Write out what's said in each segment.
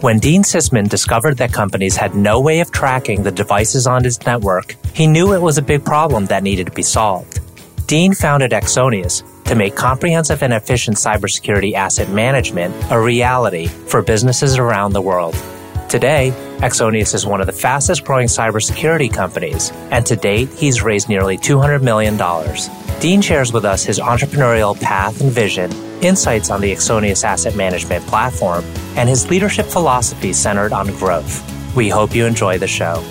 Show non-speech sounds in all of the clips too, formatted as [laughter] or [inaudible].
When Dean Sysman discovered that companies had no way of tracking the devices on his network, he knew it was a big problem that needed to be solved. Dean founded Axonius to make comprehensive and efficient cybersecurity asset management a reality for businesses around the world. Today, Axonius is one of the fastest growing cybersecurity companies, and to date, he's raised nearly $200 million. Dean shares with us his entrepreneurial path and vision, insights on the Axonius asset management platform, and his leadership philosophy centered on growth. We hope you enjoy the show.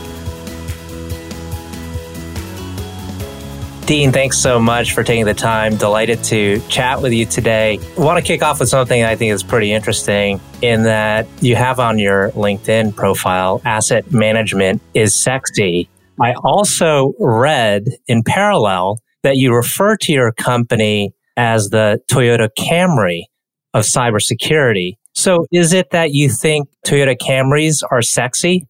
Dean, thanks so much for taking the time. Delighted to chat with you today. I want to kick off with something I think is pretty interesting in that you have on your LinkedIn profile asset management is sexy. I also read in parallel that you refer to your company as the Toyota Camry of cybersecurity. So is it that you think Toyota Camrys are sexy?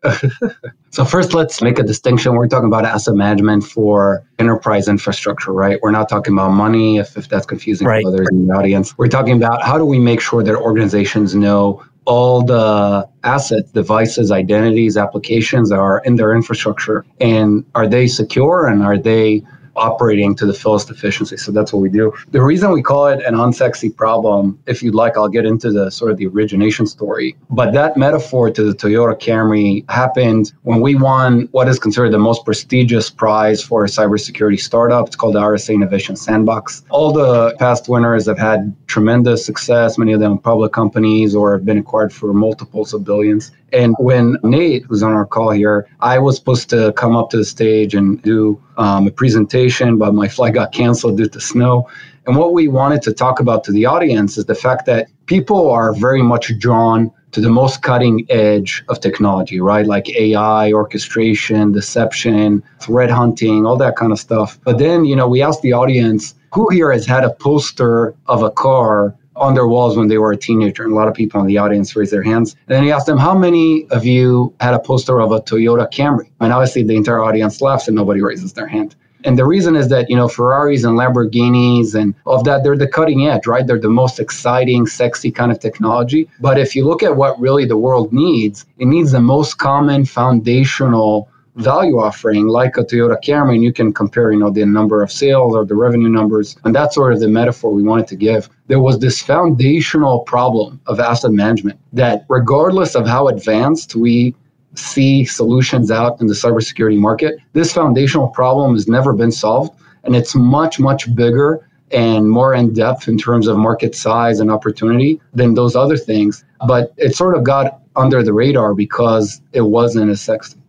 [laughs] so first let's make a distinction we're talking about asset management for enterprise infrastructure right we're not talking about money if, if that's confusing right. for others in the audience we're talking about how do we make sure that organizations know all the assets, devices, identities, applications that are in their infrastructure. And are they secure and are they operating to the fullest efficiency. So that's what we do. The reason we call it an unsexy problem, if you'd like, I'll get into the sort of the origination story. But that metaphor to the Toyota Camry happened when we won what is considered the most prestigious prize for a cybersecurity startup. It's called the RSA Innovation Sandbox. All the past winners have had tremendous success, many of them public companies or have been acquired for multiples of billions. And when Nate was on our call here, I was supposed to come up to the stage and do um, a presentation, but my flight got canceled due to snow. And what we wanted to talk about to the audience is the fact that people are very much drawn to the most cutting edge of technology, right? Like AI, orchestration, deception, threat hunting, all that kind of stuff. But then, you know, we asked the audience who here has had a poster of a car on their walls when they were a teenager. And a lot of people in the audience raised their hands. And then he asked them, How many of you had a poster of a Toyota Camry? And obviously the entire audience laughs and nobody raises their hand. And the reason is that, you know, Ferraris and Lamborghinis and all of that, they're the cutting edge, right? They're the most exciting, sexy kind of technology. But if you look at what really the world needs, it needs the most common foundational value offering like a Toyota Camry, and you can compare, you know, the number of sales or the revenue numbers. And that's sort of the metaphor we wanted to give. There was this foundational problem of asset management that regardless of how advanced we see solutions out in the cybersecurity market, this foundational problem has never been solved. And it's much, much bigger and more in depth in terms of market size and opportunity than those other things. But it sort of got under the radar because it wasn't as sexy.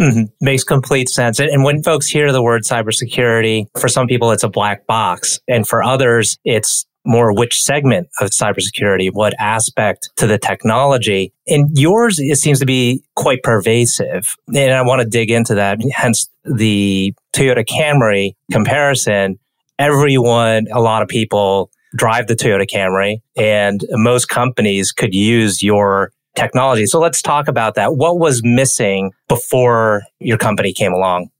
Mm-hmm. Makes complete sense. And when folks hear the word cybersecurity, for some people, it's a black box. And for others, it's more which segment of cybersecurity, what aspect to the technology. And yours, it seems to be quite pervasive. And I want to dig into that. Hence the Toyota Camry comparison. Everyone, a lot of people drive the Toyota Camry and most companies could use your technology. So let's talk about that. What was missing before your company came along?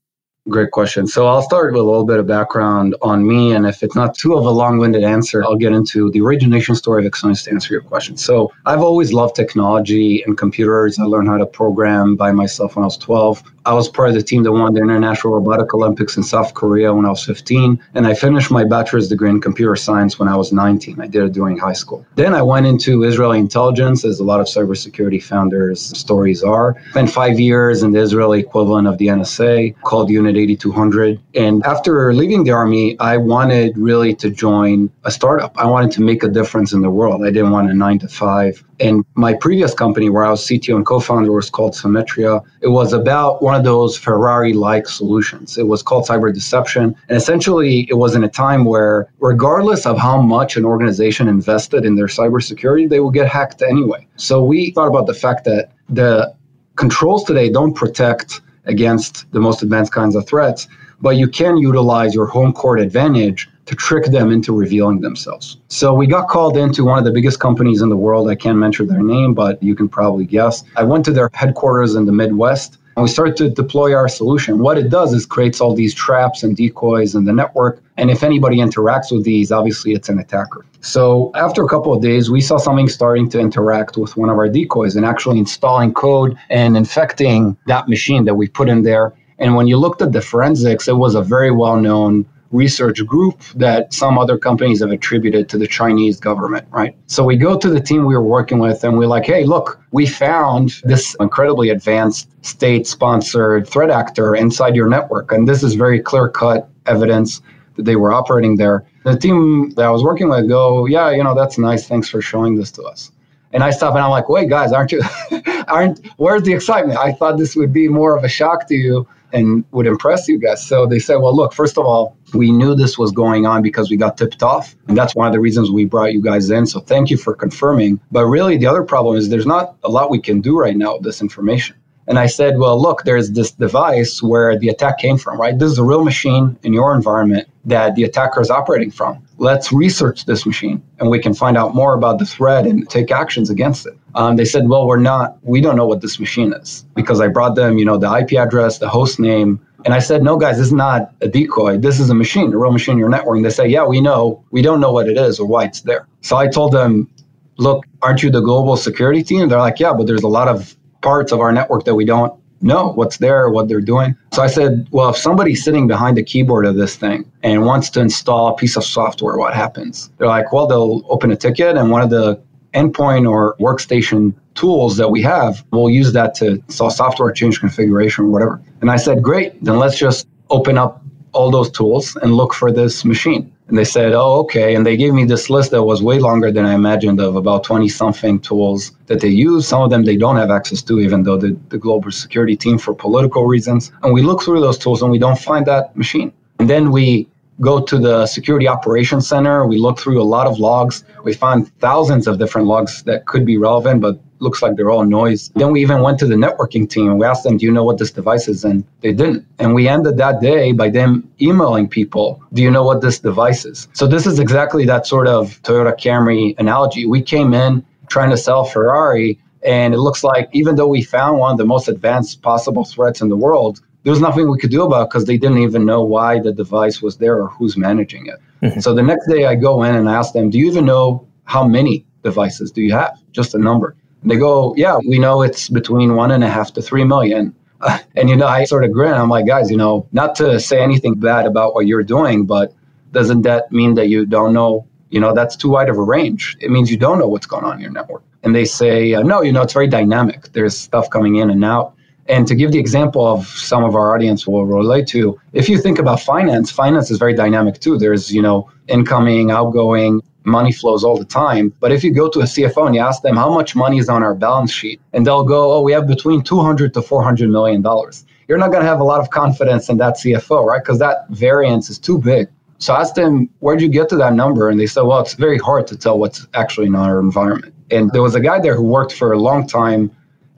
Great question. So I'll start with a little bit of background on me. And if it's not too of a long winded answer, I'll get into the origination story of Axonius to answer your question. So I've always loved technology and computers. I learned how to program by myself when I was 12. I was part of the team that won the International Robotic Olympics in South Korea when I was 15. And I finished my bachelor's degree in computer science when I was 19. I did it during high school. Then I went into Israeli intelligence, as a lot of cybersecurity founders' stories are. Spent five years in the Israeli equivalent of the NSA called Unit 8200. And after leaving the Army, I wanted really to join a startup. I wanted to make a difference in the world. I didn't want a nine to five. And my previous company, where I was CTO and co founder, was called Cymmetria. It was about one of those Ferrari like solutions. It was called cyber deception. And essentially, it was in a time where, regardless of how much an organization invested in their cybersecurity, they would get hacked anyway. So we thought about the fact that the controls today don't protect against the most advanced kinds of threats, but you can utilize your home court advantage to trick them into revealing themselves. So we got called into one of the biggest companies in the world. I can't mention their name, but you can probably guess. I went to their headquarters in the Midwest And we start to deploy our solution. What it does is creates all these traps and decoys in the network. And if anybody interacts with these, obviously it's an attacker. So after a couple of days, we saw something starting to interact with one of our decoys and actually installing code and infecting that machine that we put in there. And when you looked at the forensics, it was a very well known research group that some other companies have attributed to the Chinese government, right? So we go to the team we were working with and we're like, hey, look, we found this incredibly advanced state sponsored threat actor inside your network. And this is very clear cut evidence that they were operating there. The team that I was working with go, yeah, you know, that's nice. Thanks for showing this to us. And I stop and I'm like, wait, guys, aren't you, [laughs] aren't, where's the excitement? I thought this would be more of a shock to you and would impress you guys. So they said, well, look, first of all, we knew this was going on because we got tipped off. And that's one of the reasons we brought you guys in. So thank you for confirming. But really, the other problem is there's not a lot we can do right now with this information. And I said, well, look, there's this device where the attack came from, right? This is a real machine in your environment that the attacker is operating from. Let's research this machine and we can find out more about the threat and take actions against it. Um, they said, well, we're not, we don't know what this machine is because I brought them, you know, the IP address, the host name. And I said, no, guys, this is not a decoy. This is a machine, a real machine in your network. And they say, yeah, we know. We don't know what it is or why it's there. So I told them, look, aren't you the global security team? They're like, yeah, but there's a lot of parts of our network that we don't know what's there, what they're doing. So I said, well, if somebody's sitting behind the keyboard of this thing and wants to install a piece of software, what happens? They're like, well, they'll open a ticket and one of the endpoint or workstation tools that we have, we'll use that to install software, change configuration, or whatever. And I said, great, then let's just open up all those tools and look for this machine. And they said, oh, okay. And they gave me this list that was way longer than I imagined of about 20 something tools that they use. Some of them they don't have access to, even though the, the global security team for political reasons. And we look through those tools and we don't find that machine. And then we go to the security operations center. We look through a lot of logs. We find thousands of different logs that could be relevant, but looks like they're all noise. Then we even went to the networking team and we asked them, Do you know what this device is? And they didn't. And we ended that day by them emailing people, Do you know what this device is? So this is exactly that sort of Toyota Camry analogy. We came in trying to sell Ferrari. And it looks like even though we found one of the most advanced possible threats in the world, there was nothing we could do about because they didn't even know why the device was there or who's managing it. Mm-hmm. So the next day I go in and I ask them, Do you even know how many devices do you have? Just a number. They go, yeah, we know it's between one and a half to three million. [laughs] And, you know, I sort of grin. I'm like, guys, you know, not to say anything bad about what you're doing, but doesn't that mean that you don't know? You know, that's too wide of a range. It means you don't know what's going on in your network. And they say, uh, no, you know, it's very dynamic. There's stuff coming in and out. And to give the example of some of our audience will relate to, if you think about finance, finance is very dynamic too. There's, you know, incoming, outgoing, money flows all the time. But if you go to a CFO and you ask them how much money is on our balance sheet, and they'll go, oh, we have between 200 to 400 million dollars. You're not going to have a lot of confidence in that CFO, right? Because that variance is too big. So I asked them, where'd you get to that number? And they said, well, it's very hard to tell what's actually in our environment. And there was a guy there who worked for a long time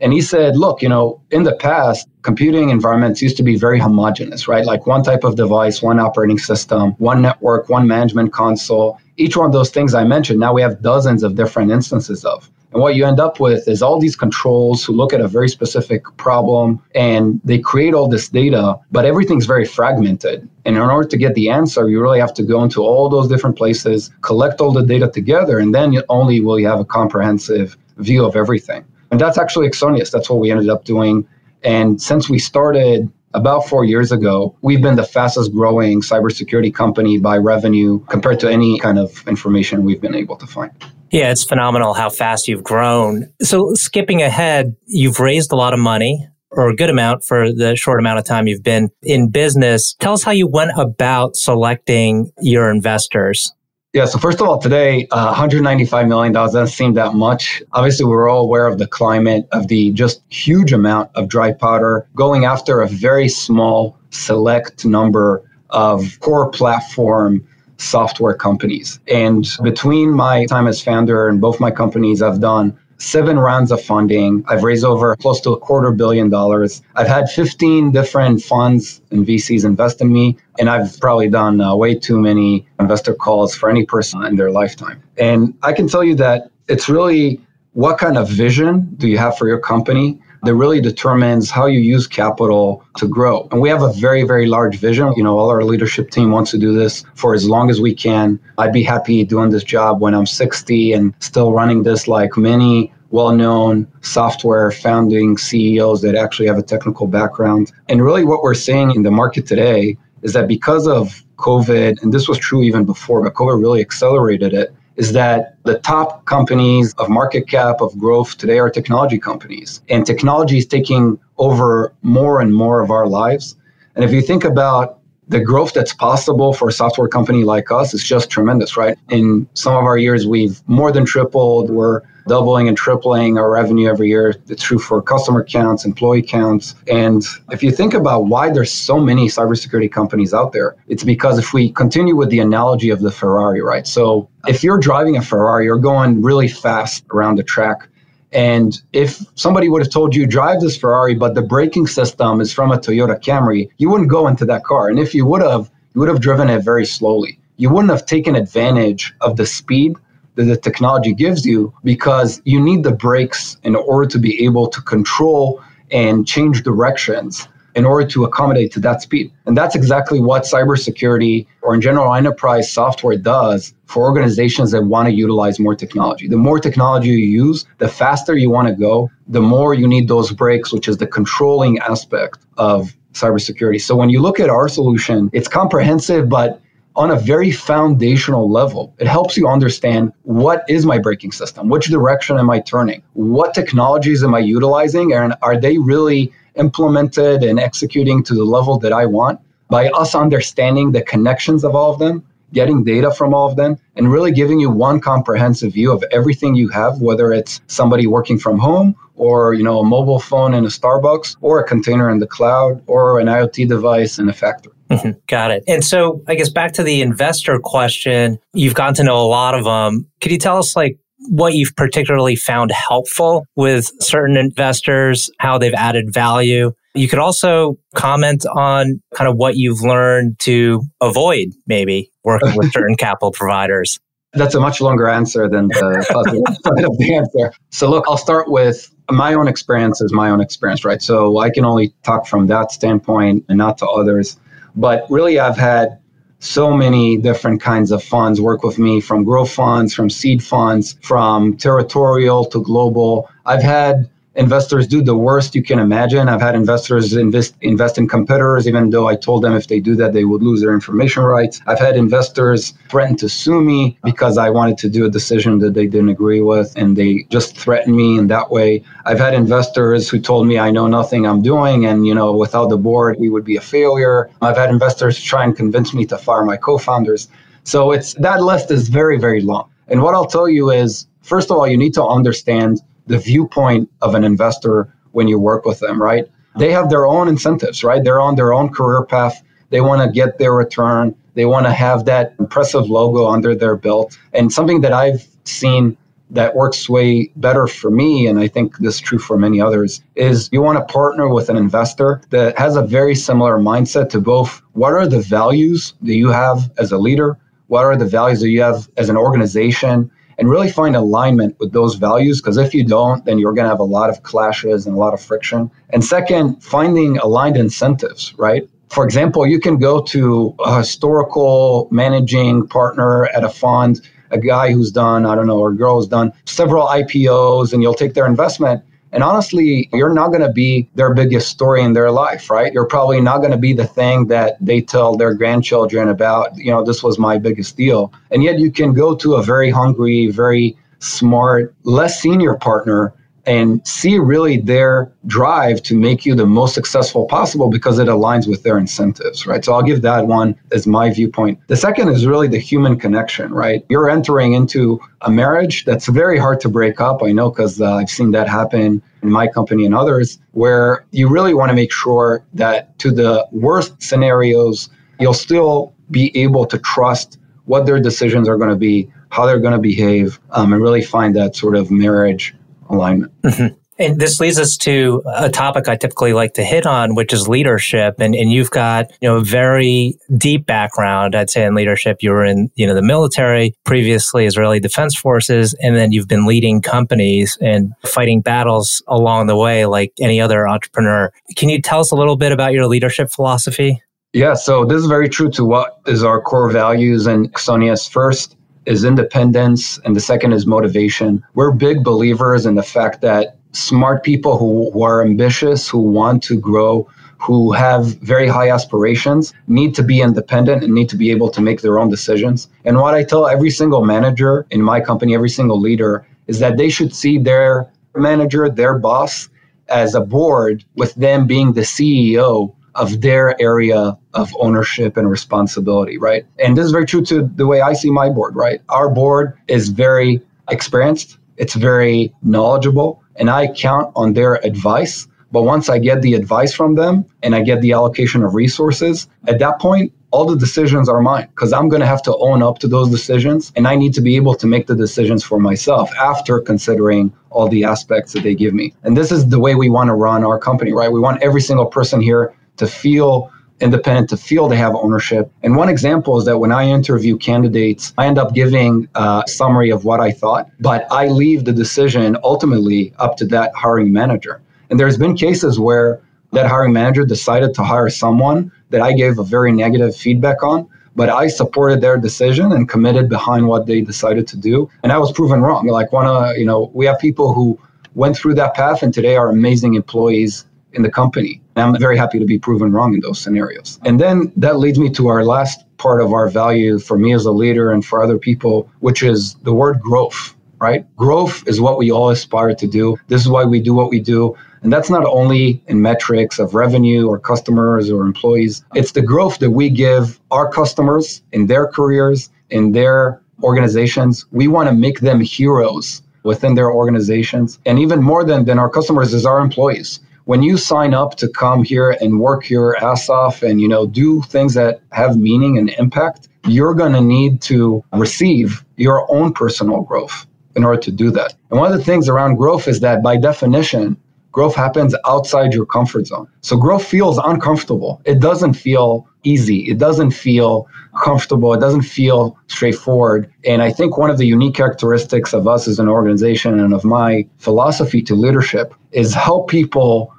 and he said, look, you know, in the past, computing environments used to be very homogenous, right? Like one type of device, one operating system, one network, one management console. Each one of those things I mentioned, now we have dozens of different instances of. And what you end up with is all these controls who look at a very specific problem and they create all this data, but everything's very fragmented. And in order to get the answer, you really have to go into all those different places, collect all the data together, and then only will you have a comprehensive view of everything. And that's actually Axonius. That's what we ended up doing. And since we started about four years ago, we've been the fastest growing cybersecurity company by revenue compared to any kind of information we've been able to find. Yeah, it's phenomenal how fast you've grown. So, skipping ahead, you've raised a lot of money or a good amount for the short amount of time you've been in business. Tell us how you went about selecting your investors. Yeah, so first of all, today, uh, $195 million doesn't seem that much. Obviously, we're all aware of the climate, of the just huge amount of dry powder going after a very small, select number of core platform software companies. And between my time as founder and both my companies, I've done seven rounds of funding. I've raised over close to a quarter billion dollars. I've had 15 different funds and VCs invest in me, and I've probably done uh, way too many investor calls for any person in their lifetime. And I can tell you that it's really what kind of vision do you have for your company? That really determines how you use capital to grow. And we have a very, very large vision. You know, all our leadership team wants to do this for as long as we can. I'd be happy doing this job when I'm 60 and still running this like many well known software founding CEOs that actually have a technical background. And really, what we're seeing in the market today is that because of COVID, and this was true even before, but COVID really accelerated it, is that the top companies of market cap, of growth today are technology companies. And technology is taking over more and more of our lives. And if you think about the growth that's possible for a software company like us is just tremendous, right? In some of our years, we've more than tripled. We're doubling and tripling our revenue every year. It's true for customer counts, employee counts. And if you think about why there's so many cybersecurity companies out there, it's because if we continue with the analogy of the Ferrari, right? So if you're driving a Ferrari, you're going really fast around the track. And if somebody would have told you, drive this Ferrari, but the braking system is from a Toyota Camry, you wouldn't go into that car. And if you would have, you would have driven it very slowly. You wouldn't have taken advantage of the speed that the technology gives you because you need the brakes in order to be able to control and change directions in order to accommodate to that speed. And that's exactly what cybersecurity or in general enterprise software does for organizations that want to utilize more technology. The more technology you use, the faster you want to go, the more you need those brakes, which is the controlling aspect of cybersecurity. So when you look at our solution, it's comprehensive, but on a very foundational level. It helps you understand what is my braking system? Which direction am I turning? What technologies am I utilizing? And are they really implemented and executing to the level that I want by us understanding the connections of all of them, getting data from all of them, and really giving you one comprehensive view of everything you have, whether it's somebody working from home or you know a mobile phone in a Starbucks or a container in the cloud or an IoT device in a factory. Mm-hmm. Got it. And so I guess back to the investor question, you've gotten to know a lot of them. Could you tell us like what you've particularly found helpful with certain investors, how they've added value. You could also comment on kind of what you've learned to avoid maybe working with certain [laughs] capital providers. That's a much longer answer than the, [laughs] the answer. So, look, I'll start with my own experience is my own experience, right? So, I can only talk from that standpoint and not to others. But really, I've had so many different kinds of funds work with me from growth funds, from seed funds, from territorial to global. I've had investors do the worst you can imagine. I've had investors invest invest in competitors, even though I told them if they do that, they would lose their information rights. I've had investors threaten to sue me because I wanted to do a decision that they didn't agree with, and they just threatened me in that way. I've had investors who told me I know nothing I'm doing, and you know, without the board, we would be a failure. I've had investors try and convince me to fire my co-founders. So it's that list is very, very long. And what I'll tell you is, first of all, you need to understand the viewpoint of an investor when you work with them, right? They have their own incentives, right? They're on their own career path. They want to get their return. They want to have that impressive logo under their belt. And something that I've seen that works way better for me, and I think this is true for many others, is you want to partner with an investor that has a very similar mindset to both what are the values that you have as a leader, what are the values that you have as an organization, and really find alignment with those values because if you don't then you're going to have a lot of clashes and a lot of friction. And second finding aligned incentives right? For example you can go to a historical managing partner at a fund a guy who's done i don't know or a girl who's done several ipos and you'll take their investment and honestly, you're not going to be their biggest story in their life, right? You're probably not going to be the thing that they tell their grandchildren about, you know, this was my biggest deal. And yet you can go to a very hungry, very smart, less senior partner and see really their drive to make you the most successful possible because it aligns with their incentives, right? So I'll give that one as my viewpoint. The second is really the human connection, right? You're entering into a marriage that's very hard to break up. I know because uh, I've seen that happen in my company and others, where you really want to make sure that to the worst scenarios, you'll still be able to trust what their decisions are going to be, how they're going to behave, um, and really find that sort of marriage alignment. Mm-hmm. And this leads us to a topic I typically like to hit on, which is leadership. And, and you've got, you know, a very deep background, I'd say in leadership. You were in, you know, the military, previously Israeli Defense Forces, and then you've been leading companies and fighting battles along the way like any other entrepreneur. Can you tell us a little bit about your leadership philosophy? Yeah, so this is very true to what is our core values in Axonius. First is independence, and the second is motivation. We're big believers in the fact that smart people who, who are ambitious, who want to grow, who have very high aspirations need to be independent and need to be able to make their own decisions. And what I tell every single manager in my company, every single leader, is that they should see their manager, their boss, as a board with them being the CEO of their area of ownership and responsibility, right? And this is very true to the way I see my board, right? Our board is very experienced, it's very knowledgeable, and I count on their advice. But once I get the advice from them and I get the allocation of resources, at that point, all the decisions are mine because I'm going to have to own up to those decisions and I need to be able to make the decisions for myself after considering all the aspects that they give me. And this is the way we want to run our company, right? We want every single person here to feel independent to feel they have ownership. And one example is that when I interview candidates, I end up giving a summary of what I thought, but I leave the decision ultimately up to that hiring manager. And there's been cases where that hiring manager decided to hire someone that I gave a very negative feedback on, but I supported their decision and committed behind what they decided to do. And I was proven wrong. Like one of, you know, we have people who went through that path and today are amazing employees in the company. And I'm very happy to be proven wrong in those scenarios. And then that leads me to our last part of our value for me as a leader and for other people, which is the word growth, right? Growth is what we all aspire to do. This is why we do what we do. And that's not only in metrics of revenue or customers or employees, it's the growth that we give our customers in their careers, in their organizations. We want to make them heroes within their organizations. And even more than, than our customers is our employees when you sign up to come here and work your ass off and you know do things that have meaning and impact you're going to need to receive your own personal growth in order to do that. And one of the things around growth is that by definition growth happens outside your comfort zone. So growth feels uncomfortable. It doesn't feel easy. It doesn't feel comfortable. It doesn't feel straightforward. And i think one of the unique characteristics of us as an organization and of my philosophy to leadership is help people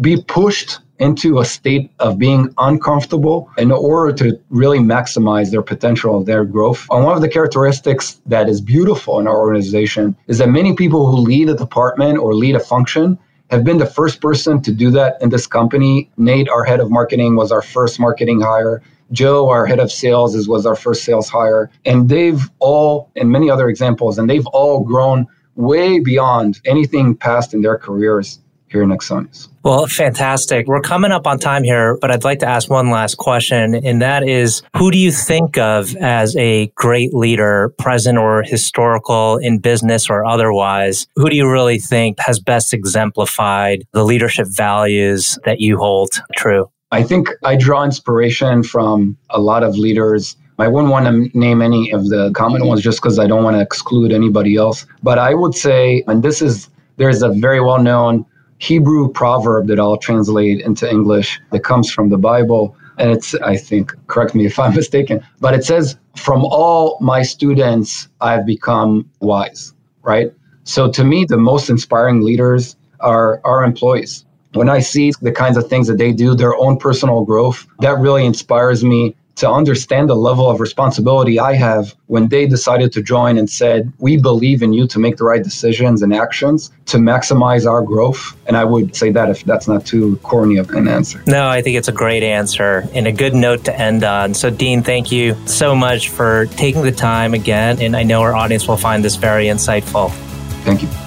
be pushed into a state of being uncomfortable in order to really maximize their potential their growth. And one of the characteristics that is beautiful in our organization is that many people who lead a department or lead a function have been the first person to do that in this company. Nate, our head of marketing, was our first marketing hire. Joe, our head of sales, is, was our first sales hire. And they've all, and many other examples, and they've all grown way beyond anything past in their careers here in Axonius. Well, fantastic. We're coming up on time here, but I'd like to ask one last question, and that is who do you think of as a great leader, present or historical, in business or otherwise? Who do you really think has best exemplified the leadership values that you hold true? I think I draw inspiration from a lot of leaders I wouldn't want to name any of the common ones just because I don't want to exclude anybody else. But I would say, and this is, there's a very well known Hebrew proverb that I'll translate into English that comes from the Bible. And it's, I think, correct me if I'm [laughs] mistaken, but it says, From all my students, I've become wise, right? So to me, the most inspiring leaders are our employees. When I see the kinds of things that they do, their own personal growth, that really inspires me to understand the level of responsibility I have when they decided to join and said, We believe in you to make the right decisions and actions to maximize our growth. And I would say that if that's not too corny of an answer. No, I think it's a great answer and a good note to end on. So, Dean, thank you so much for taking the time again. And I know our audience will find this very insightful. Thank you.